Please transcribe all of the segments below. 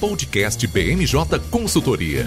Podcast BMJ Consultoria.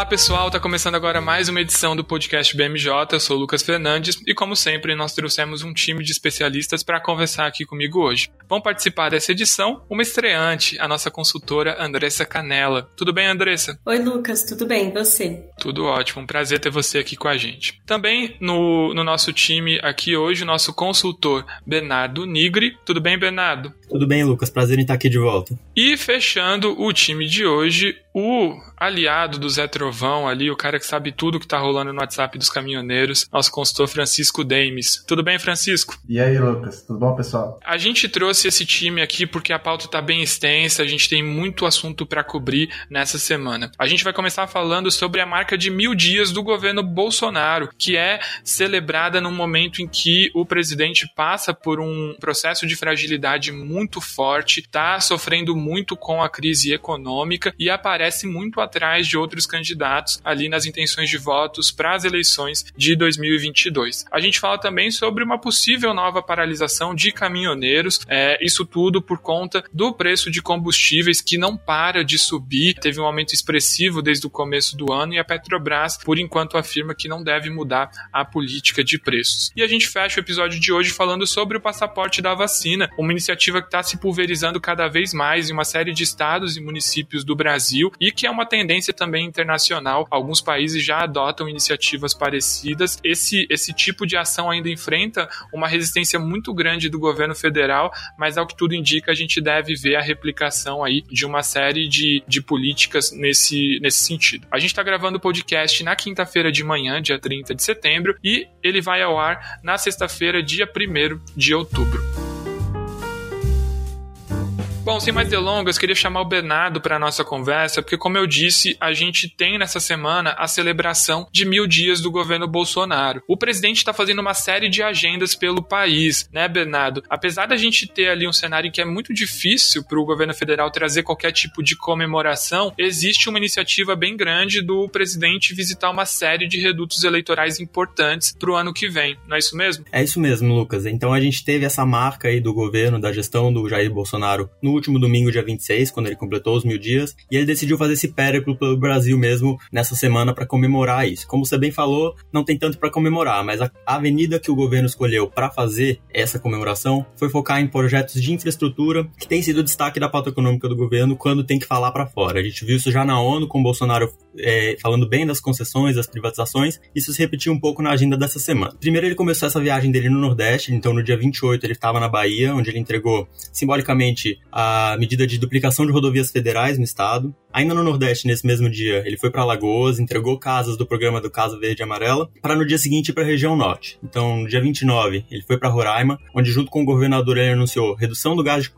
Olá pessoal, tá começando agora mais uma edição do podcast BMJ. Eu sou o Lucas Fernandes e, como sempre, nós trouxemos um time de especialistas para conversar aqui comigo hoje. Vão participar dessa edição uma estreante, a nossa consultora Andressa Canela. Tudo bem, Andressa? Oi, Lucas, tudo bem? E você? Tudo ótimo, um prazer ter você aqui com a gente. Também no, no nosso time aqui hoje, o nosso consultor Bernardo Nigri. Tudo bem, Bernardo? Tudo bem, Lucas, prazer em estar aqui de volta. E fechando o time de hoje, o aliado do Zé Trovão ali, o cara que sabe tudo que tá rolando no WhatsApp dos caminhoneiros, nosso consultor Francisco Demes. Tudo bem, Francisco? E aí, Lucas? Tudo bom, pessoal? A gente trouxe esse time aqui porque a pauta tá bem extensa, a gente tem muito assunto para cobrir nessa semana. A gente vai começar falando sobre a marca de mil dias do governo Bolsonaro, que é celebrada num momento em que o presidente passa por um processo de fragilidade muito forte, tá sofrendo muito com a crise econômica e aparece muito atrás de outros candidatos ali nas intenções de votos para as eleições de 2022. A gente fala também sobre uma possível nova paralisação de caminhoneiros, é, isso tudo por conta do preço de combustíveis que não para de subir, teve um aumento expressivo desde o começo do ano e a Petrobras, por enquanto, afirma que não deve mudar a política de preços. E a gente fecha o episódio de hoje falando sobre o passaporte da vacina, uma iniciativa que está se pulverizando cada vez mais em uma série de estados e municípios do Brasil e que é uma tendência também internacional. Alguns países já adotam iniciativas parecidas. Esse, esse tipo de ação ainda enfrenta uma resistência muito grande do governo federal, mas ao que tudo indica, a gente deve ver a replicação aí de uma série de, de políticas nesse, nesse sentido. A gente está gravando o podcast na quinta-feira de manhã, dia 30 de setembro, e ele vai ao ar na sexta-feira, dia 1 de outubro. Bom, sem mais delongas, queria chamar o Bernardo para a nossa conversa, porque, como eu disse, a gente tem nessa semana a celebração de mil dias do governo Bolsonaro. O presidente está fazendo uma série de agendas pelo país, né, Bernardo? Apesar da gente ter ali um cenário que é muito difícil para o governo federal trazer qualquer tipo de comemoração, existe uma iniciativa bem grande do presidente visitar uma série de redutos eleitorais importantes para o ano que vem, não é isso mesmo? É isso mesmo, Lucas. Então a gente teve essa marca aí do governo, da gestão do Jair Bolsonaro no último domingo, dia 26, quando ele completou os mil dias, e ele decidiu fazer esse périplo pelo Brasil mesmo nessa semana para comemorar isso. Como você bem falou, não tem tanto para comemorar, mas a avenida que o governo escolheu para fazer essa comemoração foi focar em projetos de infraestrutura, que tem sido destaque da pauta econômica do governo quando tem que falar para fora. A gente viu isso já na ONU, com o Bolsonaro é, falando bem das concessões, das privatizações, isso se repetiu um pouco na agenda dessa semana. Primeiro ele começou essa viagem dele no Nordeste, então no dia 28 ele estava na Bahia, onde ele entregou simbolicamente a medida de duplicação de rodovias federais no estado. Ainda no Nordeste, nesse mesmo dia, ele foi para Alagoas, entregou casas do programa do Casa Verde e Amarela, para no dia seguinte ir para a região norte. Então, no dia 29, ele foi para Roraima, onde junto com o governador ele anunciou redução do gás de,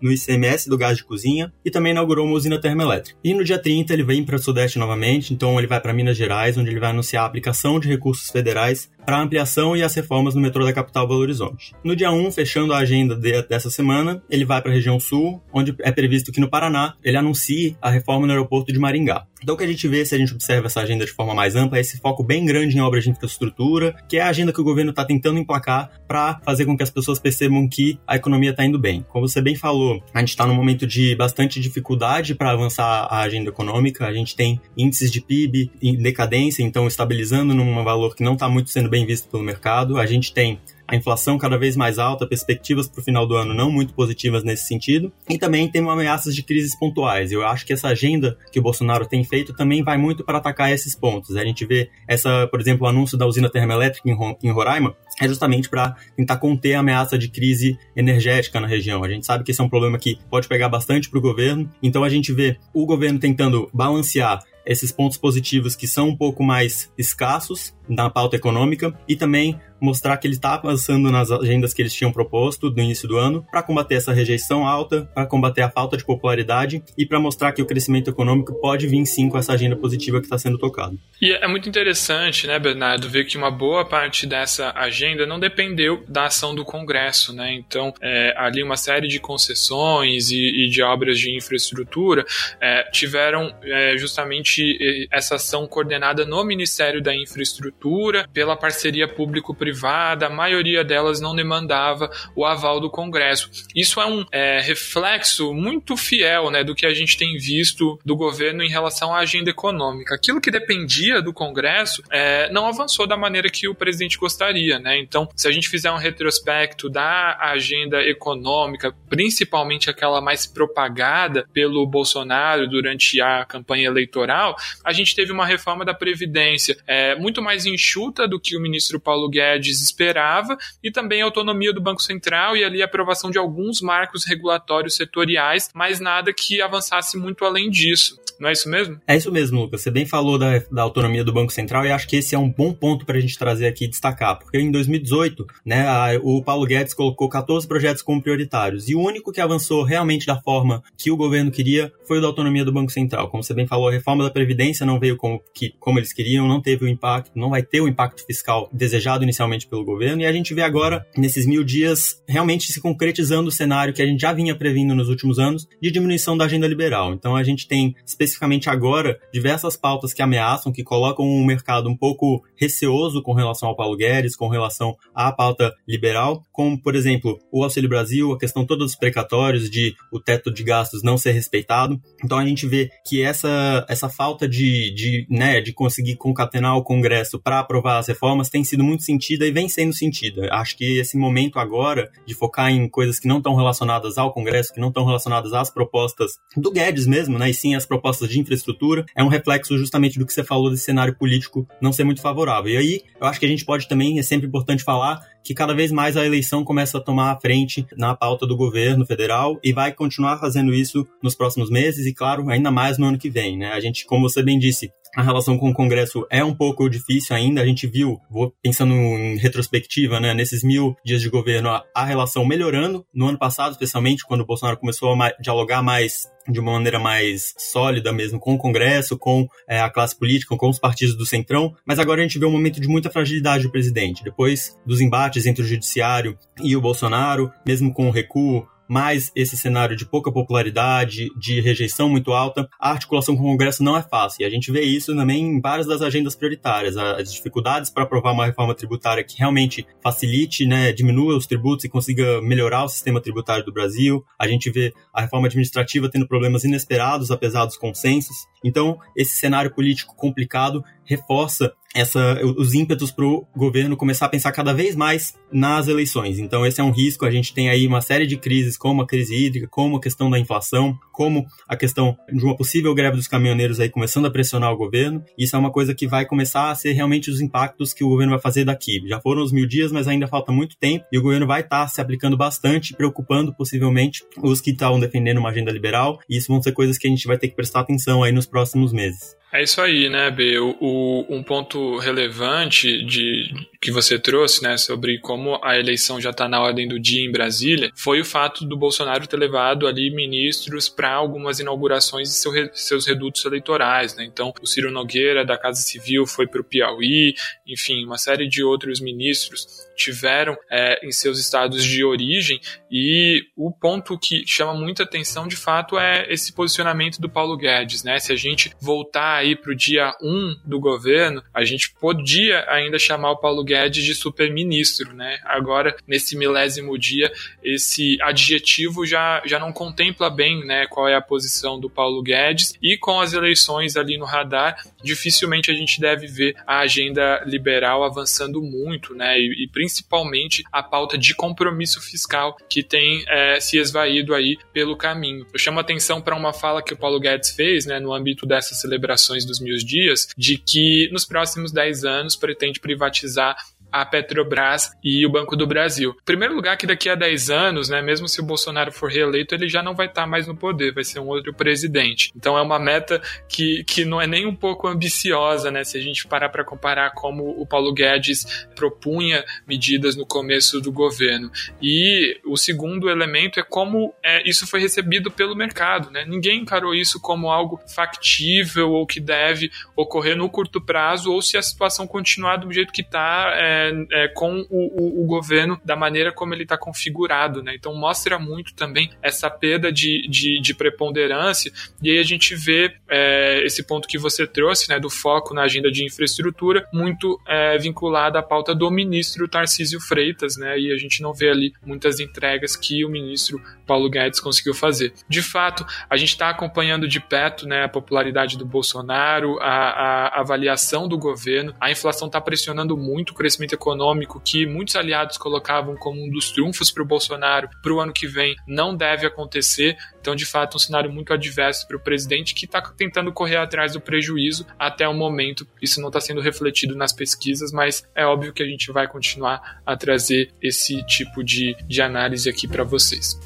no ICMS do gás de cozinha e também inaugurou uma usina termoelétrica. E no dia 30 ele vem para o Sudeste novamente, então ele vai para Minas Gerais, onde ele vai anunciar a aplicação de recursos federais para a ampliação e as reformas no metrô da capital Belo Horizonte. No dia 1, fechando a agenda de, dessa semana, ele vai para a região sul, onde é previsto que no Paraná ele anuncie a reforma no aeroporto de Maringá. Então o que a gente vê, se a gente observa essa agenda de forma mais ampla, é esse foco bem grande em obras de infraestrutura, que é a agenda que o governo está tentando emplacar para fazer com que as pessoas percebam que a economia está indo bem. Como você bem falou, a gente está num momento de bastante dificuldade para avançar a agenda econômica, a gente tem índices de PIB em decadência, então estabilizando num valor que não está muito sendo bem visto pelo mercado, a gente tem a inflação cada vez mais alta, perspectivas para o final do ano não muito positivas nesse sentido, e também tem ameaças de crises pontuais. Eu acho que essa agenda que o Bolsonaro tem feito também vai muito para atacar esses pontos. A gente vê essa, por exemplo, o anúncio da usina termoelétrica em Roraima, é justamente para tentar conter a ameaça de crise energética na região. A gente sabe que esse é um problema que pode pegar bastante para o governo, então a gente vê o governo tentando balancear esses pontos positivos que são um pouco mais escassos na pauta econômica e também mostrar que ele está avançando nas agendas que eles tinham proposto no início do ano para combater essa rejeição alta, para combater a falta de popularidade e para mostrar que o crescimento econômico pode vir sim com essa agenda positiva que está sendo tocada. E é muito interessante, né, Bernardo, ver que uma boa parte dessa agenda não dependeu da ação do Congresso, né? Então, é, ali uma série de concessões e, e de obras de infraestrutura é, tiveram é, justamente essa ação coordenada no Ministério da Infraestrutura pela parceria público-privada privada, a maioria delas não demandava o aval do Congresso. Isso é um é, reflexo muito fiel né, do que a gente tem visto do governo em relação à agenda econômica. Aquilo que dependia do Congresso é, não avançou da maneira que o presidente gostaria. Né? Então, se a gente fizer um retrospecto da agenda econômica, principalmente aquela mais propagada pelo Bolsonaro durante a campanha eleitoral, a gente teve uma reforma da Previdência é, muito mais enxuta do que o ministro Paulo Guedes desesperava, e também a autonomia do Banco Central e ali a aprovação de alguns marcos regulatórios setoriais, mas nada que avançasse muito além disso. Não é isso mesmo? É isso mesmo, Lucas. Você bem falou da, da autonomia do Banco Central e acho que esse é um bom ponto para a gente trazer aqui e destacar, porque em 2018, né, a, o Paulo Guedes colocou 14 projetos como prioritários e o único que avançou realmente da forma que o governo queria foi o da autonomia do Banco Central. Como você bem falou, a reforma da Previdência não veio como, que, como eles queriam, não teve o impacto, não vai ter o impacto fiscal desejado inicialmente pelo governo e a gente vê agora, nesses mil dias, realmente se concretizando o cenário que a gente já vinha previndo nos últimos anos de diminuição da agenda liberal. Então a gente tem especificamente agora diversas pautas que ameaçam, que colocam o mercado um pouco receoso com relação ao Paulo Guedes, com relação à pauta liberal, como, por exemplo, o Auxílio Brasil, a questão todos os precatórios de o teto de gastos não ser respeitado. Então a gente vê que essa, essa falta de, de, né, de conseguir concatenar o Congresso para aprovar as reformas tem sido muito sentida e vem sendo sentida. Acho que esse momento agora de focar em coisas que não estão relacionadas ao Congresso, que não estão relacionadas às propostas do Guedes mesmo, né, e sim às propostas de infraestrutura, é um reflexo justamente do que você falou desse cenário político não ser muito favorável. E aí, eu acho que a gente pode também, é sempre importante falar, que cada vez mais a eleição começa a tomar a frente na pauta do governo federal e vai continuar fazendo isso nos próximos meses e, claro, ainda mais no ano que vem. Né? A gente, como você bem disse, a relação com o Congresso é um pouco difícil ainda. A gente viu, vou pensando em retrospectiva, né, nesses mil dias de governo, a, a relação melhorando. No ano passado, especialmente, quando o Bolsonaro começou a dialogar mais de uma maneira mais sólida mesmo com o Congresso, com é, a classe política, com os partidos do Centrão, mas agora a gente vê um momento de muita fragilidade do presidente. Depois dos embates entre o Judiciário e o Bolsonaro, mesmo com o recuo mais esse cenário de pouca popularidade, de rejeição muito alta, a articulação com o Congresso não é fácil. E a gente vê isso também em várias das agendas prioritárias. As dificuldades para aprovar uma reforma tributária que realmente facilite, né, diminua os tributos e consiga melhorar o sistema tributário do Brasil. A gente vê a reforma administrativa tendo problemas inesperados, apesar dos consensos. Então, esse cenário político complicado reforça essa, os ímpetos para o governo começar a pensar cada vez mais nas eleições. Então, esse é um risco. A gente tem aí uma série de crises, como a crise hídrica, como a questão da inflação, como a questão de uma possível greve dos caminhoneiros aí começando a pressionar o governo. Isso é uma coisa que vai começar a ser realmente os impactos que o governo vai fazer daqui. Já foram os mil dias, mas ainda falta muito tempo e o governo vai estar tá se aplicando bastante, preocupando possivelmente os que estão defendendo uma agenda liberal. E isso vão ser coisas que a gente vai ter que prestar atenção aí nos próximos meses. É isso aí, né, B? O, o, um ponto relevante de, que você trouxe, né, sobre como a eleição já está na ordem do dia em Brasília, foi o fato do Bolsonaro ter levado ali ministros para algumas inaugurações de seu, seus redutos eleitorais, né? Então, o Ciro Nogueira da Casa Civil foi para o Piauí, enfim, uma série de outros ministros tiveram é, em seus estados de origem e o ponto que chama muita atenção, de fato, é esse posicionamento do Paulo Guedes, né? Se a gente voltar aí para o dia 1 do governo, a gente podia ainda chamar o Paulo Guedes de super-ministro, né? Agora, nesse milésimo dia, esse adjetivo já, já não contempla bem né, qual é a posição do Paulo Guedes e com as eleições ali no radar, dificilmente a gente deve ver a agenda liberal avançando muito, né? E, e principalmente a pauta de compromisso fiscal que tem é, se esvaído aí pelo caminho. Eu chamo atenção para uma fala que o Paulo Guedes fez, né, no âmbito dessas celebrações dos mil dias, de que nos próximos 10 anos pretende privatizar a Petrobras e o Banco do Brasil. Primeiro lugar que daqui a 10 anos, né, mesmo se o Bolsonaro for reeleito, ele já não vai estar mais no poder, vai ser um outro presidente. Então é uma meta que, que não é nem um pouco ambiciosa, né, se a gente parar para comparar como o Paulo Guedes propunha medidas no começo do governo. E o segundo elemento é como é, isso foi recebido pelo mercado, né? Ninguém encarou isso como algo factível ou que deve ocorrer no curto prazo ou se a situação continuar do jeito que está é, é, com o, o, o, governo da maneira como ele está configurado, né? Então mostra muito também essa perda de, de, de preponderância e aí a gente vê é, esse ponto que você trouxe, né, do foco na agenda de infraestrutura, muito é, vinculado à pauta do ministro Tarcísio Freitas, né? E a gente não vê ali muitas entregas que o ministro Paulo Guedes conseguiu fazer. De fato, a gente está acompanhando de perto né, a popularidade do Bolsonaro, a, a avaliação do governo. A inflação está pressionando muito o crescimento econômico que muitos aliados colocavam como um dos trunfos para o Bolsonaro para o ano que vem não deve acontecer. Então, de fato, um cenário muito adverso para o presidente que está tentando correr atrás do prejuízo até o momento. Isso não está sendo refletido nas pesquisas, mas é óbvio que a gente vai continuar a trazer esse tipo de, de análise aqui para vocês.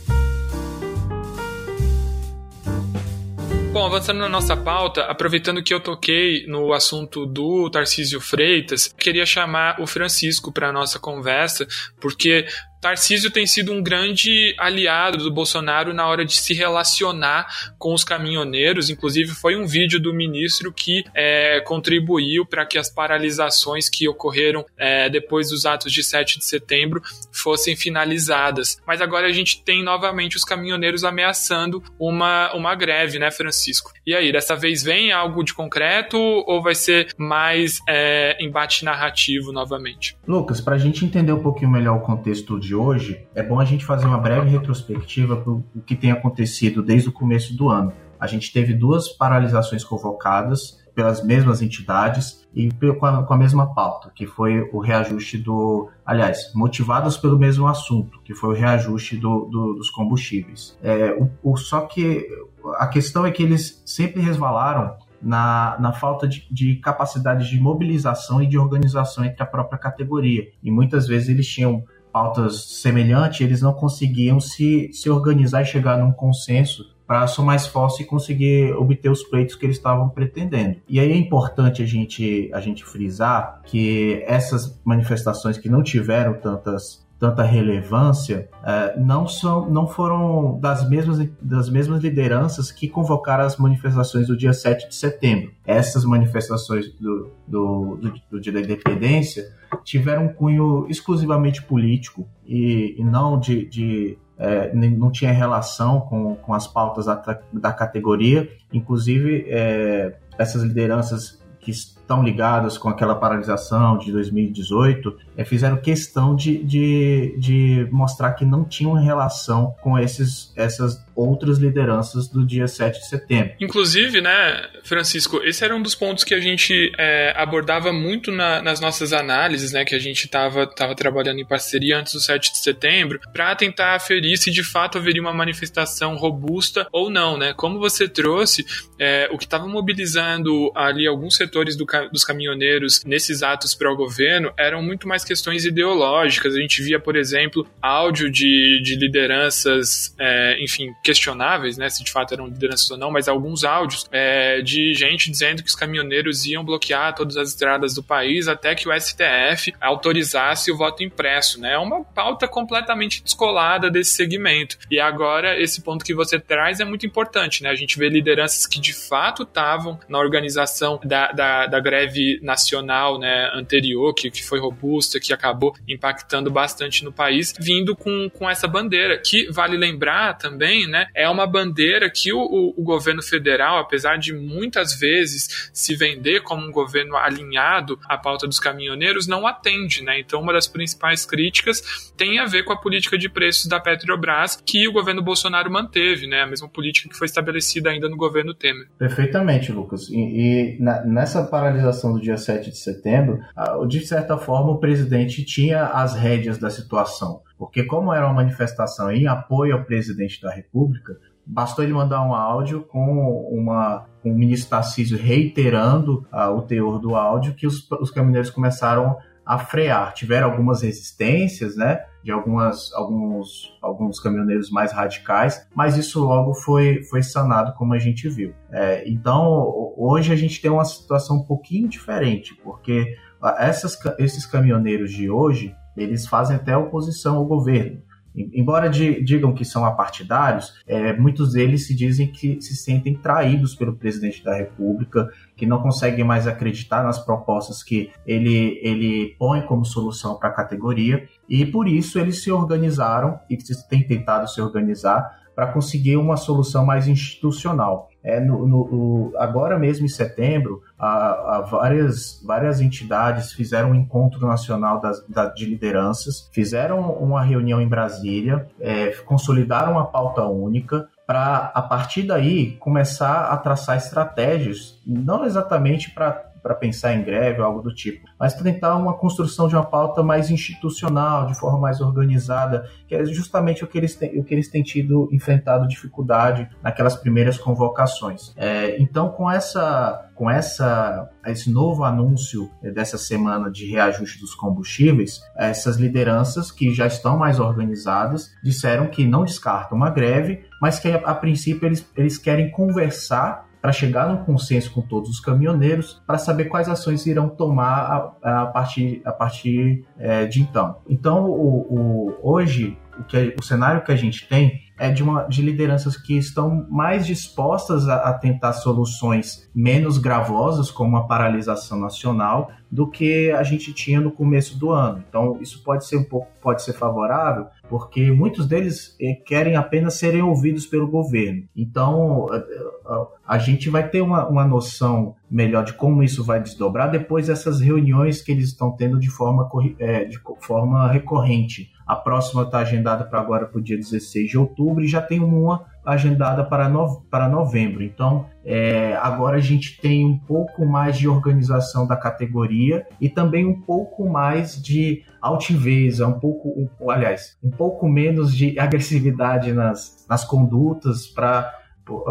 Bom, avançando na nossa pauta, aproveitando que eu toquei no assunto do Tarcísio Freitas, queria chamar o Francisco para nossa conversa, porque Tarcísio tem sido um grande aliado do Bolsonaro na hora de se relacionar com os caminhoneiros. Inclusive, foi um vídeo do ministro que é, contribuiu para que as paralisações que ocorreram é, depois dos atos de 7 de setembro fossem finalizadas. Mas agora a gente tem novamente os caminhoneiros ameaçando uma, uma greve, né, Francisco? E aí, dessa vez vem algo de concreto ou vai ser mais é, embate narrativo novamente? Lucas, para a gente entender um pouquinho melhor o contexto de hoje, é bom a gente fazer uma breve retrospectiva para o que tem acontecido desde o começo do ano. A gente teve duas paralisações convocadas pelas mesmas entidades e com a, mesma pauta, que foi o reajuste do. Aliás, motivados pelo mesmo assunto, que foi o reajuste do, do, dos combustíveis. É, o, o, só que a questão é que eles sempre resvalaram na, na falta de, de, capacidade de mobilização e de organização entre a própria categoria. E muitas vezes eles tinham pautas semelhantes, eles não conseguiam se, se organizar e chegar num consenso para somar esforço e conseguir obter os pleitos que eles estavam pretendendo. E aí é importante a gente, a gente frisar que essas manifestações que não tiveram tantas tanta relevância é, não são não foram das mesmas das mesmas lideranças que convocaram as manifestações do dia 7 de setembro. Essas manifestações do, do, do, do dia da independência tiveram um cunho exclusivamente político e, e não de, de é, não tinha relação com, com as pautas da, da categoria. Inclusive, é, essas lideranças que estão ligadas com aquela paralisação de 2018 é, fizeram questão de, de, de mostrar que não tinham relação com esses, essas outras lideranças do dia 7 de setembro. Inclusive, né, Francisco, esse era um dos pontos que a gente é, abordava muito na, nas nossas análises, né, que a gente estava tava trabalhando em parceria antes do 7 de setembro, para tentar aferir se de fato haveria uma manifestação robusta ou não, né? Como você trouxe, é, o que estava mobilizando ali alguns setores do, dos caminhoneiros nesses atos pró-governo eram muito mais questões ideológicas. A gente via, por exemplo, áudio de, de lideranças, é, enfim, questionáveis, né, se de fato eram lideranças ou não, mas alguns áudios é, de gente dizendo que os caminhoneiros iam bloquear todas as estradas do país até que o STF autorizasse o voto impresso, né? É uma pauta completamente descolada desse segmento. E agora esse ponto que você traz é muito importante, né? A gente vê lideranças que de fato estavam na organização da, da, da greve nacional, né, anterior, que, que foi robusta, que acabou impactando bastante no país, vindo com, com essa bandeira, que vale lembrar também, né? é uma bandeira que o, o, o governo federal, apesar de muitas vezes se vender como um governo alinhado à pauta dos caminhoneiros, não atende, né? Então, uma das principais críticas tem a ver com a política de preços da Petrobras que o governo Bolsonaro manteve, né? A mesma política que foi estabelecida ainda no governo Temer. Perfeitamente, Lucas. E, e na, nessa paralisação do dia 7 de setembro, de certa forma, o presidente tinha as rédeas da situação. Porque, como era uma manifestação em apoio ao presidente da República, bastou ele mandar um áudio com uma o ministro Tarcísio reiterando uh, o teor do áudio que os, os caminhoneiros começaram a frear. Tiveram algumas resistências, né? De algumas, alguns, alguns caminhoneiros mais radicais, mas isso logo foi, foi sanado, como a gente viu. É, então, hoje a gente tem uma situação um pouquinho diferente, porque essas, esses caminhoneiros de hoje, eles fazem até oposição ao governo. Embora digam que são apartidários, é, muitos deles se dizem que se sentem traídos pelo presidente da República, que não conseguem mais acreditar nas propostas que ele, ele põe como solução para a categoria, e por isso eles se organizaram e têm tentado se organizar para conseguir uma solução mais institucional. É, no, no, agora mesmo em setembro, a, a várias, várias entidades fizeram um encontro nacional das, da, de lideranças, fizeram uma reunião em Brasília, é, consolidaram uma pauta única para, a partir daí, começar a traçar estratégias, não exatamente para para pensar em greve ou algo do tipo, mas tentar uma construção de uma pauta mais institucional, de forma mais organizada, que é justamente o que eles têm, o que eles têm tido enfrentado dificuldade naquelas primeiras convocações. É, então, com essa com essa, esse novo anúncio dessa semana de reajuste dos combustíveis, essas lideranças que já estão mais organizadas disseram que não descartam uma greve, mas que a, a princípio eles, eles querem conversar para chegar num consenso com todos os caminhoneiros para saber quais ações irão tomar a, a partir, a partir é, de então. Então, o, o, hoje, o, que, o cenário que a gente tem é de, uma, de lideranças que estão mais dispostas a, a, tentar soluções menos gravosas, como a paralisação nacional, do que a gente tinha no começo do ano. Então, isso pode ser um pouco pode ser favorável, porque muitos deles eh, querem apenas serem ouvidos pelo governo. Então, a, a gente vai ter uma, uma noção melhor de como isso vai desdobrar depois dessas reuniões que eles estão tendo de forma, é, de forma recorrente. A próxima está agendada para agora para o dia 16 de outubro e já tem uma agendada para, no, para novembro. Então, é, agora a gente tem um pouco mais de organização da categoria e também um pouco mais de altiveza, um pouco, um, aliás, um pouco menos de agressividade nas, nas condutas para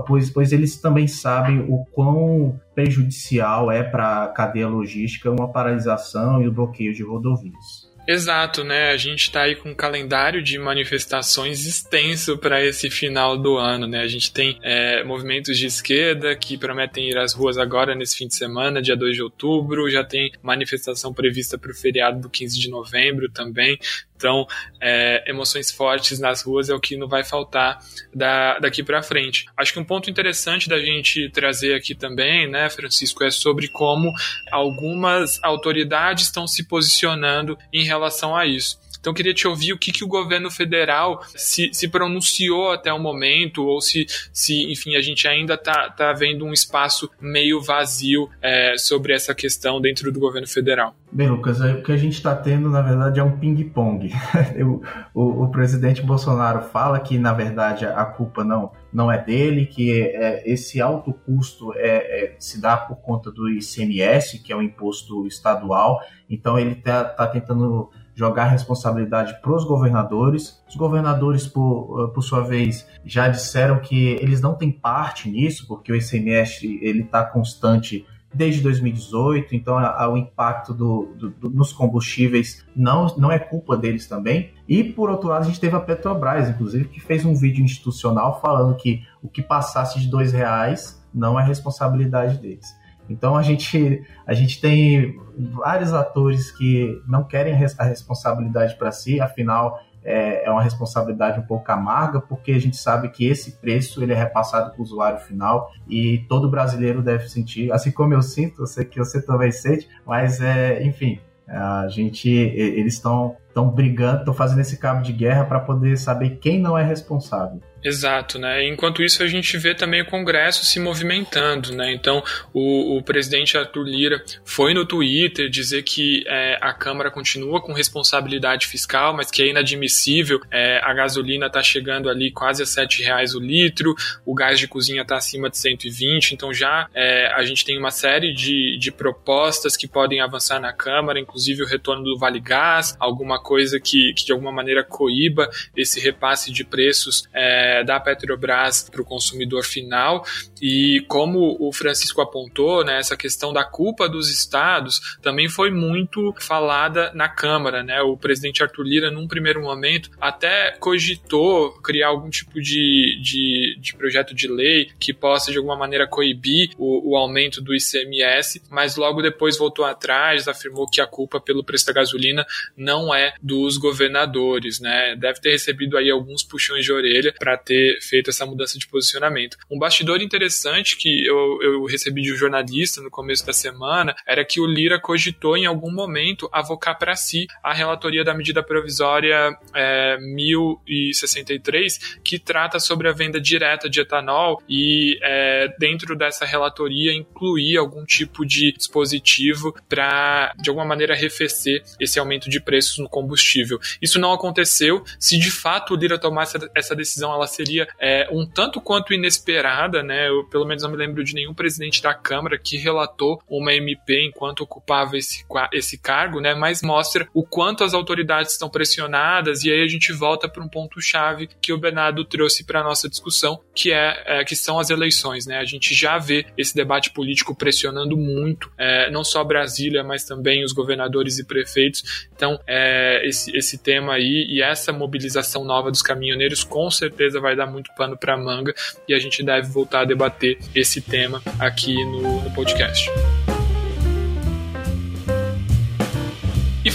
pois, pois eles também sabem o quão prejudicial é para a cadeia logística uma paralisação e o bloqueio de rodovias. Exato, né? A gente está aí com um calendário de manifestações extenso para esse final do ano, né? A gente tem é, movimentos de esquerda que prometem ir às ruas agora nesse fim de semana, dia 2 de outubro, já tem manifestação prevista para o feriado do 15 de novembro também. Então, é, emoções fortes nas ruas é o que não vai faltar da, daqui para frente. Acho que um ponto interessante da gente trazer aqui também, né, Francisco, é sobre como algumas autoridades estão se posicionando em relação a isso. Então, eu queria te ouvir o que, que o governo federal se, se pronunciou até o momento, ou se, se enfim, a gente ainda está tá vendo um espaço meio vazio é, sobre essa questão dentro do governo federal. Bem, Lucas, o que a gente está tendo, na verdade, é um ping-pong. o, o, presidente Bolsonaro fala que, na verdade, a culpa não, não é dele, que é, esse alto custo é, é, se dá por conta do ICMS, que é um imposto estadual. Então, ele está tá tentando jogar responsabilidade para os governadores. Os governadores, por, eh, por sua vez, já disseram que eles não têm parte nisso, porque o ICMS está constante desde 2018, então a, a, o impacto do, do, do, nos combustíveis não, não é culpa deles também. E por outro lado, a gente teve a Petrobras, inclusive, que fez um vídeo institucional falando que o que passasse de dois reais não é responsabilidade deles. Então a gente, a gente tem vários atores que não querem a responsabilidade para si, afinal é, é, uma responsabilidade um pouco amarga, porque a gente sabe que esse preço ele é repassado para o usuário final e todo brasileiro deve sentir, assim como eu sinto, eu sei que você também sente, mas é, enfim, a gente, eles estão estão brigando, estão fazendo esse cabo de guerra para poder saber quem não é responsável. Exato, né? Enquanto isso, a gente vê também o Congresso se movimentando, né? Então, o, o presidente Arthur Lira foi no Twitter dizer que é, a Câmara continua com responsabilidade fiscal, mas que é inadmissível. É, a gasolina está chegando ali quase a R$ reais o litro, o gás de cozinha está acima de 120, então já é, a gente tem uma série de, de propostas que podem avançar na Câmara, inclusive o retorno do Vale Gás, alguma coisa que, que de alguma maneira coíba esse repasse de preços. É, da Petrobras para o consumidor final. E como o Francisco apontou, né, essa questão da culpa dos estados também foi muito falada na Câmara, né? O presidente Arthur Lira, num primeiro momento, até cogitou criar algum tipo de, de, de projeto de lei que possa, de alguma maneira, coibir o, o aumento do ICMS, mas logo depois voltou atrás, afirmou que a culpa pelo preço da gasolina não é dos governadores, né? Deve ter recebido aí alguns puxões de orelha para ter feito essa mudança de posicionamento. Um bastidor interessante que eu, eu recebi de um jornalista no começo da semana era que o Lira cogitou em algum momento avocar para si a relatoria da medida provisória é, 1063, que trata sobre a venda direta de etanol e é, dentro dessa relatoria incluir algum tipo de dispositivo para, de alguma maneira, arrefecer esse aumento de preços no combustível. Isso não aconteceu. Se de fato o Lira tomasse essa decisão, ela seria é, um tanto quanto inesperada, né? Eu, pelo menos, não me lembro de nenhum presidente da Câmara que relatou uma MP enquanto ocupava esse, esse cargo, né? Mas mostra o quanto as autoridades estão pressionadas e aí a gente volta para um ponto chave que o Bernardo trouxe para nossa discussão, que é, é, que são as eleições, né? A gente já vê esse debate político pressionando muito, é, não só Brasília, mas também os governadores e prefeitos. Então, é, esse, esse tema aí e essa mobilização nova dos caminhoneiros com certeza vai dar muito pano para manga e a gente deve voltar a debater esse tema aqui no, no podcast.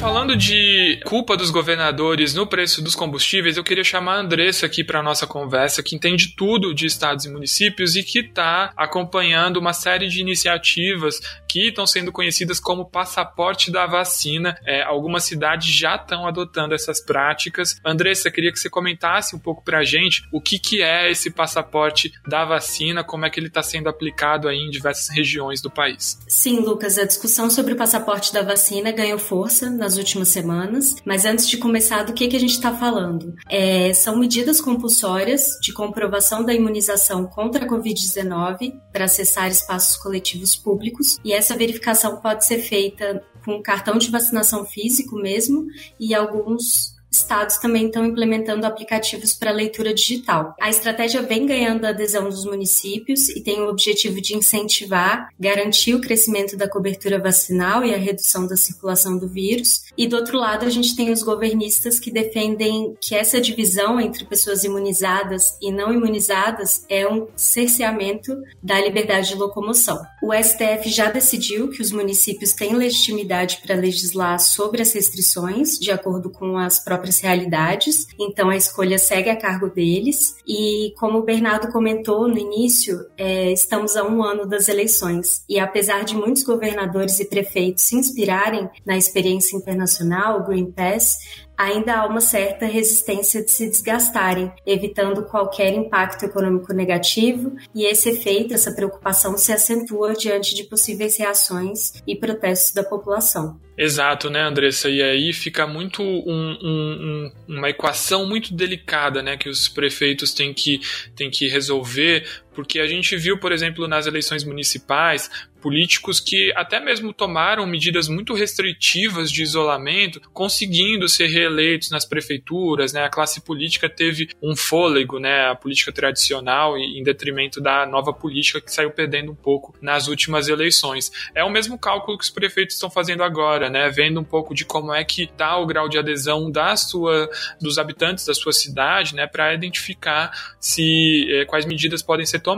Falando de culpa dos governadores no preço dos combustíveis, eu queria chamar a Andressa aqui para nossa conversa, que entende tudo de estados e municípios e que está acompanhando uma série de iniciativas que estão sendo conhecidas como passaporte da vacina. É, algumas cidades já estão adotando essas práticas. Andressa, queria que você comentasse um pouco para a gente o que, que é esse passaporte da vacina, como é que ele está sendo aplicado aí em diversas regiões do país. Sim, Lucas, a discussão sobre o passaporte da vacina ganhou força nas últimas semanas, mas antes de começar, do que, que a gente está falando? É, são medidas compulsórias de comprovação da imunização contra a Covid-19 para acessar espaços coletivos públicos, e essa verificação pode ser feita com cartão de vacinação físico mesmo e alguns estados também estão implementando aplicativos para leitura digital. A estratégia vem ganhando a adesão dos municípios e tem o objetivo de incentivar, garantir o crescimento da cobertura vacinal e a redução da circulação do vírus. E do outro lado, a gente tem os governistas que defendem que essa divisão entre pessoas imunizadas e não imunizadas é um cerceamento da liberdade de locomoção. O STF já decidiu que os municípios têm legitimidade para legislar sobre as restrições, de acordo com as próprias próprias realidades, então a escolha segue a cargo deles. E como o Bernardo comentou no início, é, estamos a um ano das eleições e apesar de muitos governadores e prefeitos se inspirarem na experiência internacional, Green Pass, ainda há uma certa resistência de se desgastarem, evitando qualquer impacto econômico negativo, e esse efeito, essa preocupação se acentua diante de possíveis reações e protestos da população. Exato, né, Andressa? E aí fica muito um, um, uma equação muito delicada, né, que os prefeitos têm que, têm que resolver, porque a gente viu, por exemplo, nas eleições municipais, políticos que até mesmo tomaram medidas muito restritivas de isolamento, conseguindo ser reeleitos nas prefeituras, né? A classe política teve um fôlego, né? A política tradicional em detrimento da nova política que saiu perdendo um pouco nas últimas eleições. É o mesmo cálculo que os prefeitos estão fazendo agora, né? Vendo um pouco de como é que está o grau de adesão da sua, dos habitantes da sua cidade, né? Para identificar se eh, quais medidas podem ser tomadas.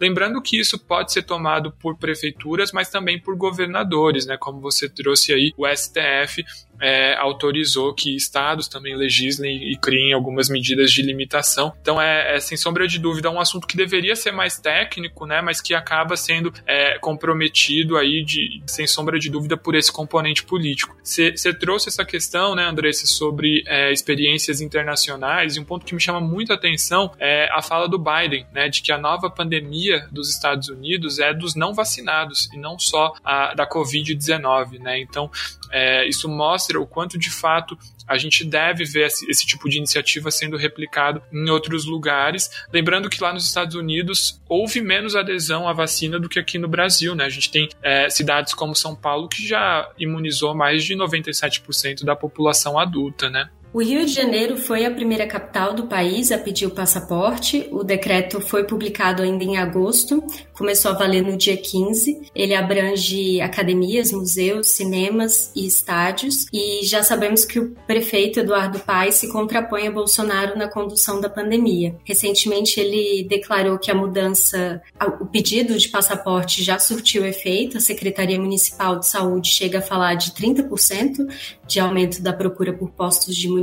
Lembrando que isso pode ser tomado por prefeituras, mas também por governadores, né? Como você trouxe aí, o STF é, autorizou que estados também legislem e criem algumas medidas de limitação. Então é, é, sem sombra de dúvida um assunto que deveria ser mais técnico, né? Mas que acaba sendo é, comprometido aí de sem sombra de dúvida por esse componente político. Você trouxe essa questão, né, Andressa, sobre é, experiências internacionais e um ponto que me chama muita atenção é a fala do Biden, né, de que a nova pandemia dos Estados Unidos é dos não vacinados e não só a da Covid-19, né? Então é, isso mostra o quanto de fato a gente deve ver esse, esse, tipo de iniciativa sendo replicado em outros lugares. Lembrando que lá nos Estados Unidos houve menos adesão à vacina do que aqui no Brasil, né? A gente tem é, cidades como São Paulo que já imunizou mais de 97% da população adulta, né? O Rio de Janeiro foi a primeira capital do país a pedir o passaporte. O decreto foi publicado ainda em agosto, começou a valer no dia 15. Ele abrange academias, museus, cinemas e estádios. E já sabemos que o prefeito Eduardo Paes se contrapõe a Bolsonaro na condução da pandemia. Recentemente, ele declarou que a mudança, o pedido de passaporte já surtiu efeito. A Secretaria Municipal de Saúde chega a falar de 30% de aumento da procura por postos de.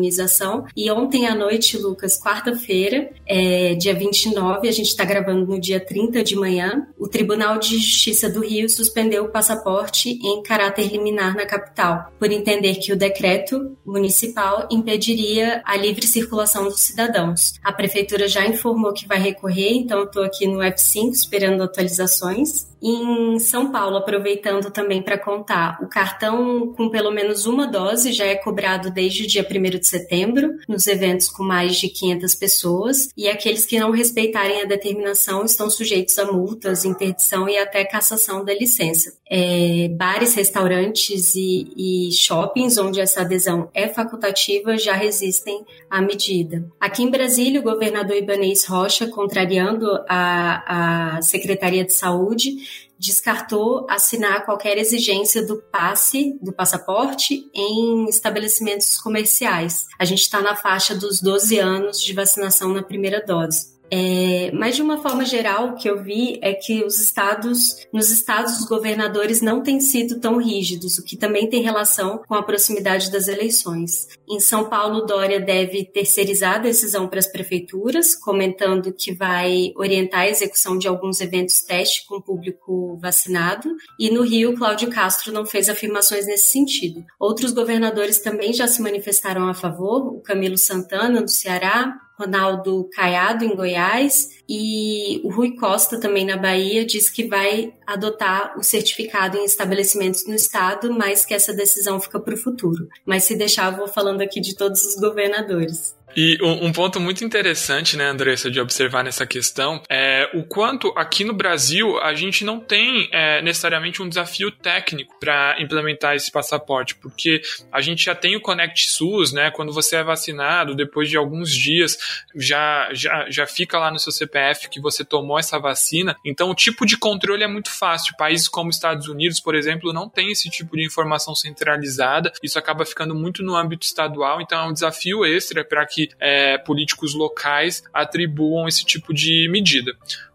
E ontem à noite, Lucas, quarta-feira, é, dia 29, a gente está gravando no dia 30 de manhã, o Tribunal de Justiça do Rio suspendeu o passaporte em caráter liminar na capital, por entender que o decreto municipal impediria a livre circulação dos cidadãos. A prefeitura já informou que vai recorrer, então estou aqui no F5 esperando atualizações. Em São Paulo, aproveitando também para contar, o cartão com pelo menos uma dose já é cobrado desde o dia 1 de setembro, nos eventos com mais de 500 pessoas, e aqueles que não respeitarem a determinação estão sujeitos a multas, interdição e até cassação da licença. É, bares, restaurantes e, e shoppings, onde essa adesão é facultativa, já resistem à medida. Aqui em Brasília, o governador Ibanez Rocha, contrariando a, a Secretaria de Saúde, descartou assinar qualquer exigência do passe, do passaporte, em estabelecimentos comerciais. A gente está na faixa dos 12 anos de vacinação na primeira dose. É, mas de uma forma geral, o que eu vi é que os estados, nos estados, os governadores não têm sido tão rígidos, o que também tem relação com a proximidade das eleições. Em São Paulo, Dória deve terceirizar a decisão para as prefeituras, comentando que vai orientar a execução de alguns eventos teste com público vacinado. E no Rio, Cláudio Castro não fez afirmações nesse sentido. Outros governadores também já se manifestaram a favor, o Camilo Santana, do Ceará, Ronaldo Caiado, em Goiás, e o Rui Costa, também na Bahia, diz que vai adotar o certificado em estabelecimentos no estado, mas que essa decisão fica para o futuro. Mas se deixar, eu vou falando aqui de todos os governadores. E um ponto muito interessante, né, Andressa, de observar nessa questão é o quanto aqui no Brasil a gente não tem é, necessariamente um desafio técnico para implementar esse passaporte, porque a gente já tem o Connect SUS, né, quando você é vacinado, depois de alguns dias já, já, já fica lá no seu CPF que você tomou essa vacina, então o tipo de controle é muito fácil. Países como Estados Unidos, por exemplo, não tem esse tipo de informação centralizada, isso acaba ficando muito no âmbito estadual, então é um desafio extra para que que é, políticos locais atribuam esse tipo de medida.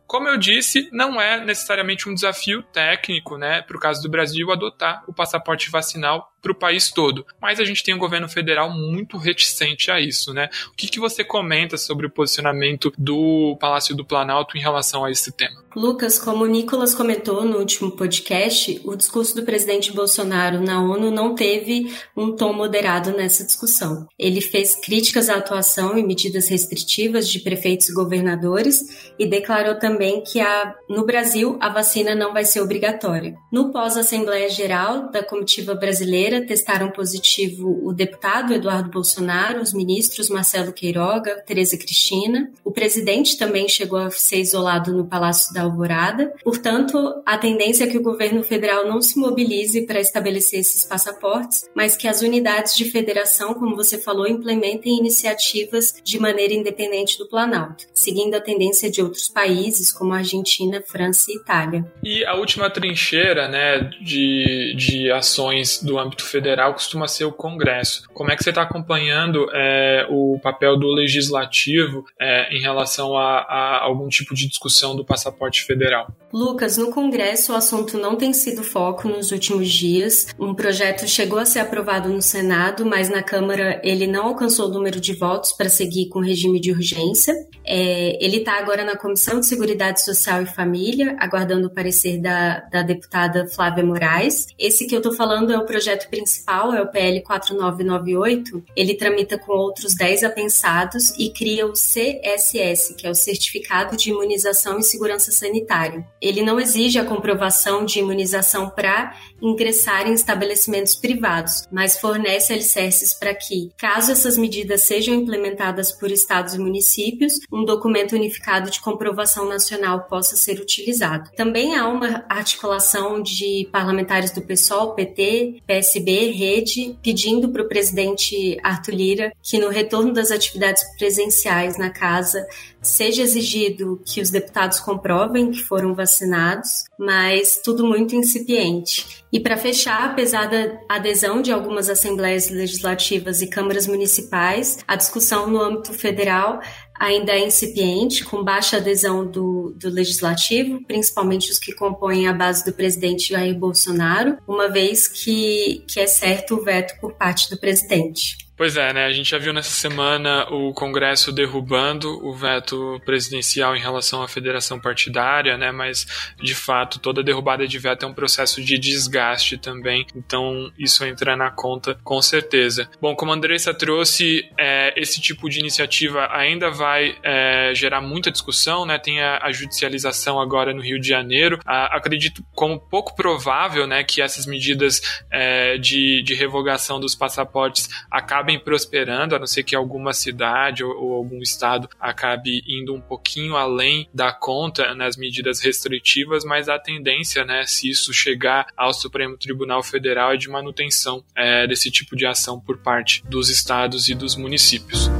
Como eu disse, não é necessariamente um desafio técnico, né, para o caso do Brasil adotar o passaporte vacinal para o país todo. Mas a gente tem um governo federal muito reticente a isso, né? O que, que você comenta sobre o posicionamento do Palácio do Planalto em relação a esse tema? Lucas, como o Nicolas comentou no último podcast, o discurso do presidente Bolsonaro na ONU não teve um tom moderado nessa discussão. Ele fez críticas à atuação e medidas restritivas de prefeitos e governadores e declarou também que a, no Brasil a vacina não vai ser obrigatória. No pós-Assembleia Geral da Comitiva Brasileira, testaram positivo o deputado Eduardo Bolsonaro, os ministros Marcelo Queiroga, Tereza Cristina. O presidente também chegou a ser isolado no Palácio da Alvorada. Portanto, a tendência é que o governo federal não se mobilize para estabelecer esses passaportes, mas que as unidades de federação, como você falou, implementem iniciativas de maneira independente do Planalto, seguindo a tendência de outros países como Argentina, França e Itália. E a última trincheira, né, de, de ações do âmbito federal costuma ser o Congresso. Como é que você está acompanhando é, o papel do legislativo é, em relação a, a, algum tipo de discussão do passaporte federal? Lucas, no Congresso o assunto não tem sido foco nos últimos dias. Um projeto chegou a ser aprovado no Senado, mas na Câmara ele não alcançou o número de votos para seguir com o regime de urgência. É, ele está agora na Comissão de Seguridade Social e Família, aguardando o parecer da, da deputada Flávia Moraes. Esse que eu estou falando é o projeto principal, é o PL 4998. Ele tramita com outros 10 apensados e cria o CSS, que é o Certificado de Imunização e Segurança Sanitária. Ele não exige a comprovação de imunização para ingressar em estabelecimentos privados, mas fornece alicerces para que, caso essas medidas sejam implementadas por estados e municípios, um documento unificado de comprovação nacional possa ser utilizado. Também há uma articulação de parlamentares do PSOL, PT, PS PSB, Rede, pedindo para o presidente Arthur Lira que no retorno das atividades presenciais na casa seja exigido que os deputados comprovem que foram vacinados, mas tudo muito incipiente. E para fechar, apesar da adesão de algumas assembleias legislativas e câmaras municipais, a discussão no âmbito federal ainda é incipiente, com baixa adesão do, do legislativo, principalmente os que compõem a base do presidente Jair Bolsonaro, uma vez que, que é certo o veto por parte do presidente. Pois é, né? A gente já viu nessa semana o Congresso derrubando o veto presidencial em relação à federação partidária, né? Mas, de fato, toda derrubada de veto é um processo de desgaste também. Então, isso entra na conta com certeza. Bom, como a Andressa trouxe, é, esse tipo de iniciativa ainda vai é, gerar muita discussão, né? Tem a, a, judicialização agora no Rio de Janeiro. A, acredito como pouco provável, né, que essas medidas é, de, de revogação dos passaportes acabem acabem prosperando, a não ser que alguma cidade ou, ou algum estado acabe indo um pouquinho além da conta nas medidas restritivas, mas a tendência, né, se isso chegar ao Supremo Tribunal Federal, é de manutenção é, desse tipo de ação por parte dos estados e dos municípios.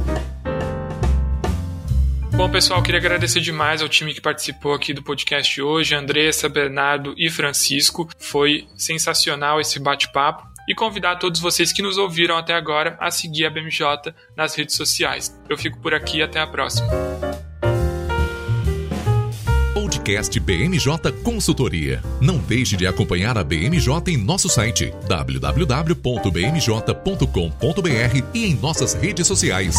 Bom, pessoal, queria agradecer demais ao time que participou aqui do podcast hoje, Andressa, Bernardo e Francisco. Foi sensacional esse bate-papo e convidar todos vocês que nos ouviram até agora a seguir a BMJ nas redes sociais. Eu fico por aqui até a próxima. Podcast BMJ Consultoria. Não deixe de acompanhar a BMJ em nosso site www.bmj.com.br e em nossas redes sociais.